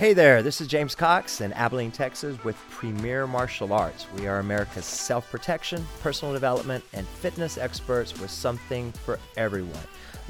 Hey there, this is James Cox in Abilene, Texas with Premier Martial Arts. We are America's self protection, personal development, and fitness experts with something for everyone.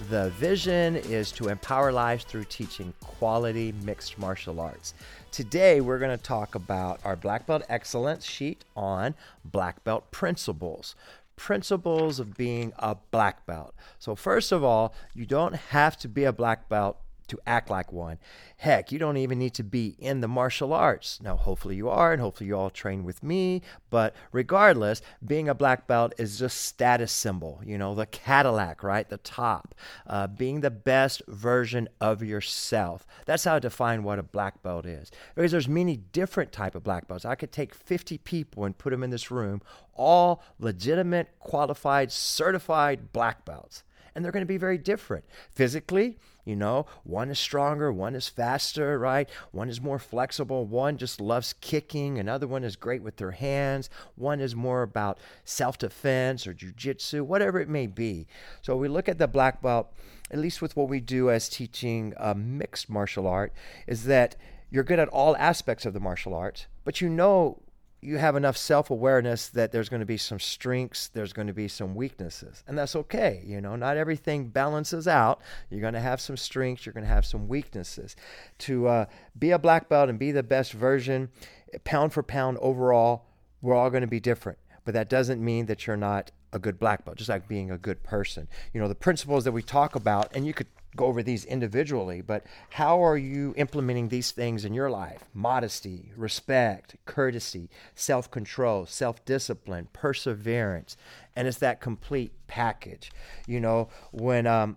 The vision is to empower lives through teaching quality mixed martial arts. Today, we're going to talk about our Black Belt Excellence sheet on Black Belt principles principles of being a black belt. So, first of all, you don't have to be a black belt to act like one. Heck, you don't even need to be in the martial arts. Now, hopefully you are, and hopefully you all train with me. But regardless, being a black belt is just status symbol. You know, the Cadillac, right? The top. Uh, being the best version of yourself. That's how I define what a black belt is. Because there's many different type of black belts. I could take 50 people and put them in this room, all legitimate, qualified, certified black belts and they're going to be very different. Physically, you know, one is stronger, one is faster, right? One is more flexible, one just loves kicking, another one is great with their hands, one is more about self defense or jujitsu, whatever it may be. So we look at the black belt, at least with what we do as teaching a mixed martial art, is that you're good at all aspects of the martial arts, but you know you have enough self awareness that there's going to be some strengths, there's going to be some weaknesses, and that's okay. You know, not everything balances out. You're going to have some strengths, you're going to have some weaknesses. To uh, be a black belt and be the best version, pound for pound overall, we're all going to be different. But that doesn't mean that you're not a good black belt, just like being a good person. You know, the principles that we talk about, and you could go over these individually, but how are you implementing these things in your life? Modesty, respect, courtesy, self control, self discipline, perseverance. And it's that complete package. You know, when um,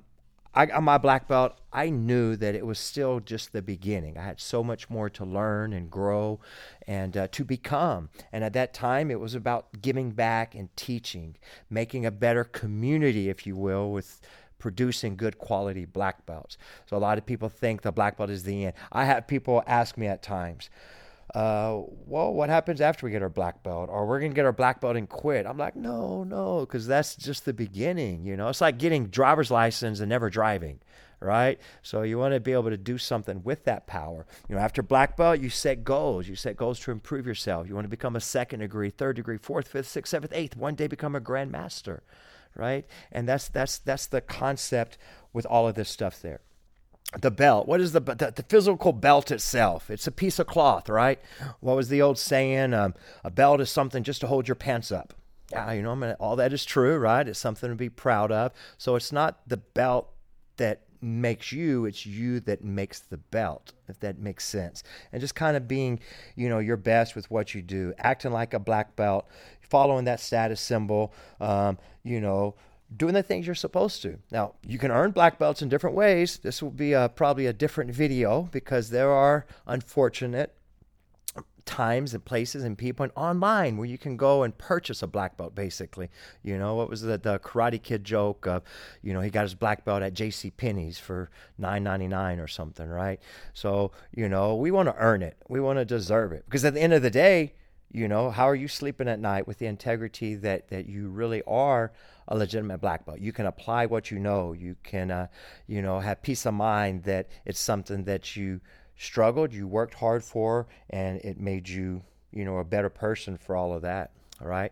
I got my black belt, I knew that it was still just the beginning. I had so much more to learn and grow and uh, to become. And at that time, it was about giving back and teaching, making a better community, if you will, with producing good quality black belts. So a lot of people think the black belt is the end. I have people ask me at times, uh, well, what happens after we get our black belt? Or we're going to get our black belt and quit. I'm like, no, no, because that's just the beginning. You know, it's like getting driver's license and never driving, right? So you want to be able to do something with that power. You know, after black belt, you set goals. You set goals to improve yourself. You want to become a second degree, third degree, fourth, fifth, sixth, seventh, eighth. One day become a grand master right? And that's that's that's the concept with all of this stuff there. The belt. What is the, the, the physical belt itself? It's a piece of cloth, right? What was the old saying? Um, a belt is something just to hold your pants up. Yeah, you know, I mean, all that is true, right? It's something to be proud of. So it's not the belt that makes you it's you that makes the belt if that makes sense and just kind of being you know your best with what you do acting like a black belt following that status symbol um, you know doing the things you're supposed to. Now you can earn black belts in different ways. This will be a, probably a different video because there are unfortunate times and places and people and online where you can go and purchase a black belt basically. You know what was the, the karate kid joke of you know he got his black belt at jc penney's for 9.99 or something right? So you know we want to earn it. We want to deserve it. Because at the end of the day you know how are you sleeping at night with the integrity that that you really are a legitimate black belt you can apply what you know you can uh, you know have peace of mind that it's something that you struggled, you worked hard for, and it made you, you know, a better person for all of that. All right.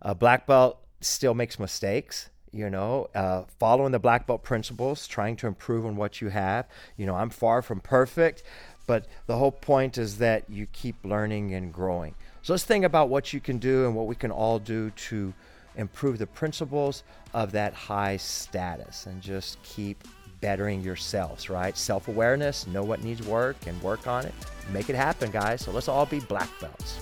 A black belt still makes mistakes you know, uh, following the black belt principles, trying to improve on what you have. You know, I'm far from perfect, but the whole point is that you keep learning and growing. So let's think about what you can do and what we can all do to improve the principles of that high status and just keep bettering yourselves, right? Self awareness, know what needs work and work on it. Make it happen, guys. So let's all be black belts.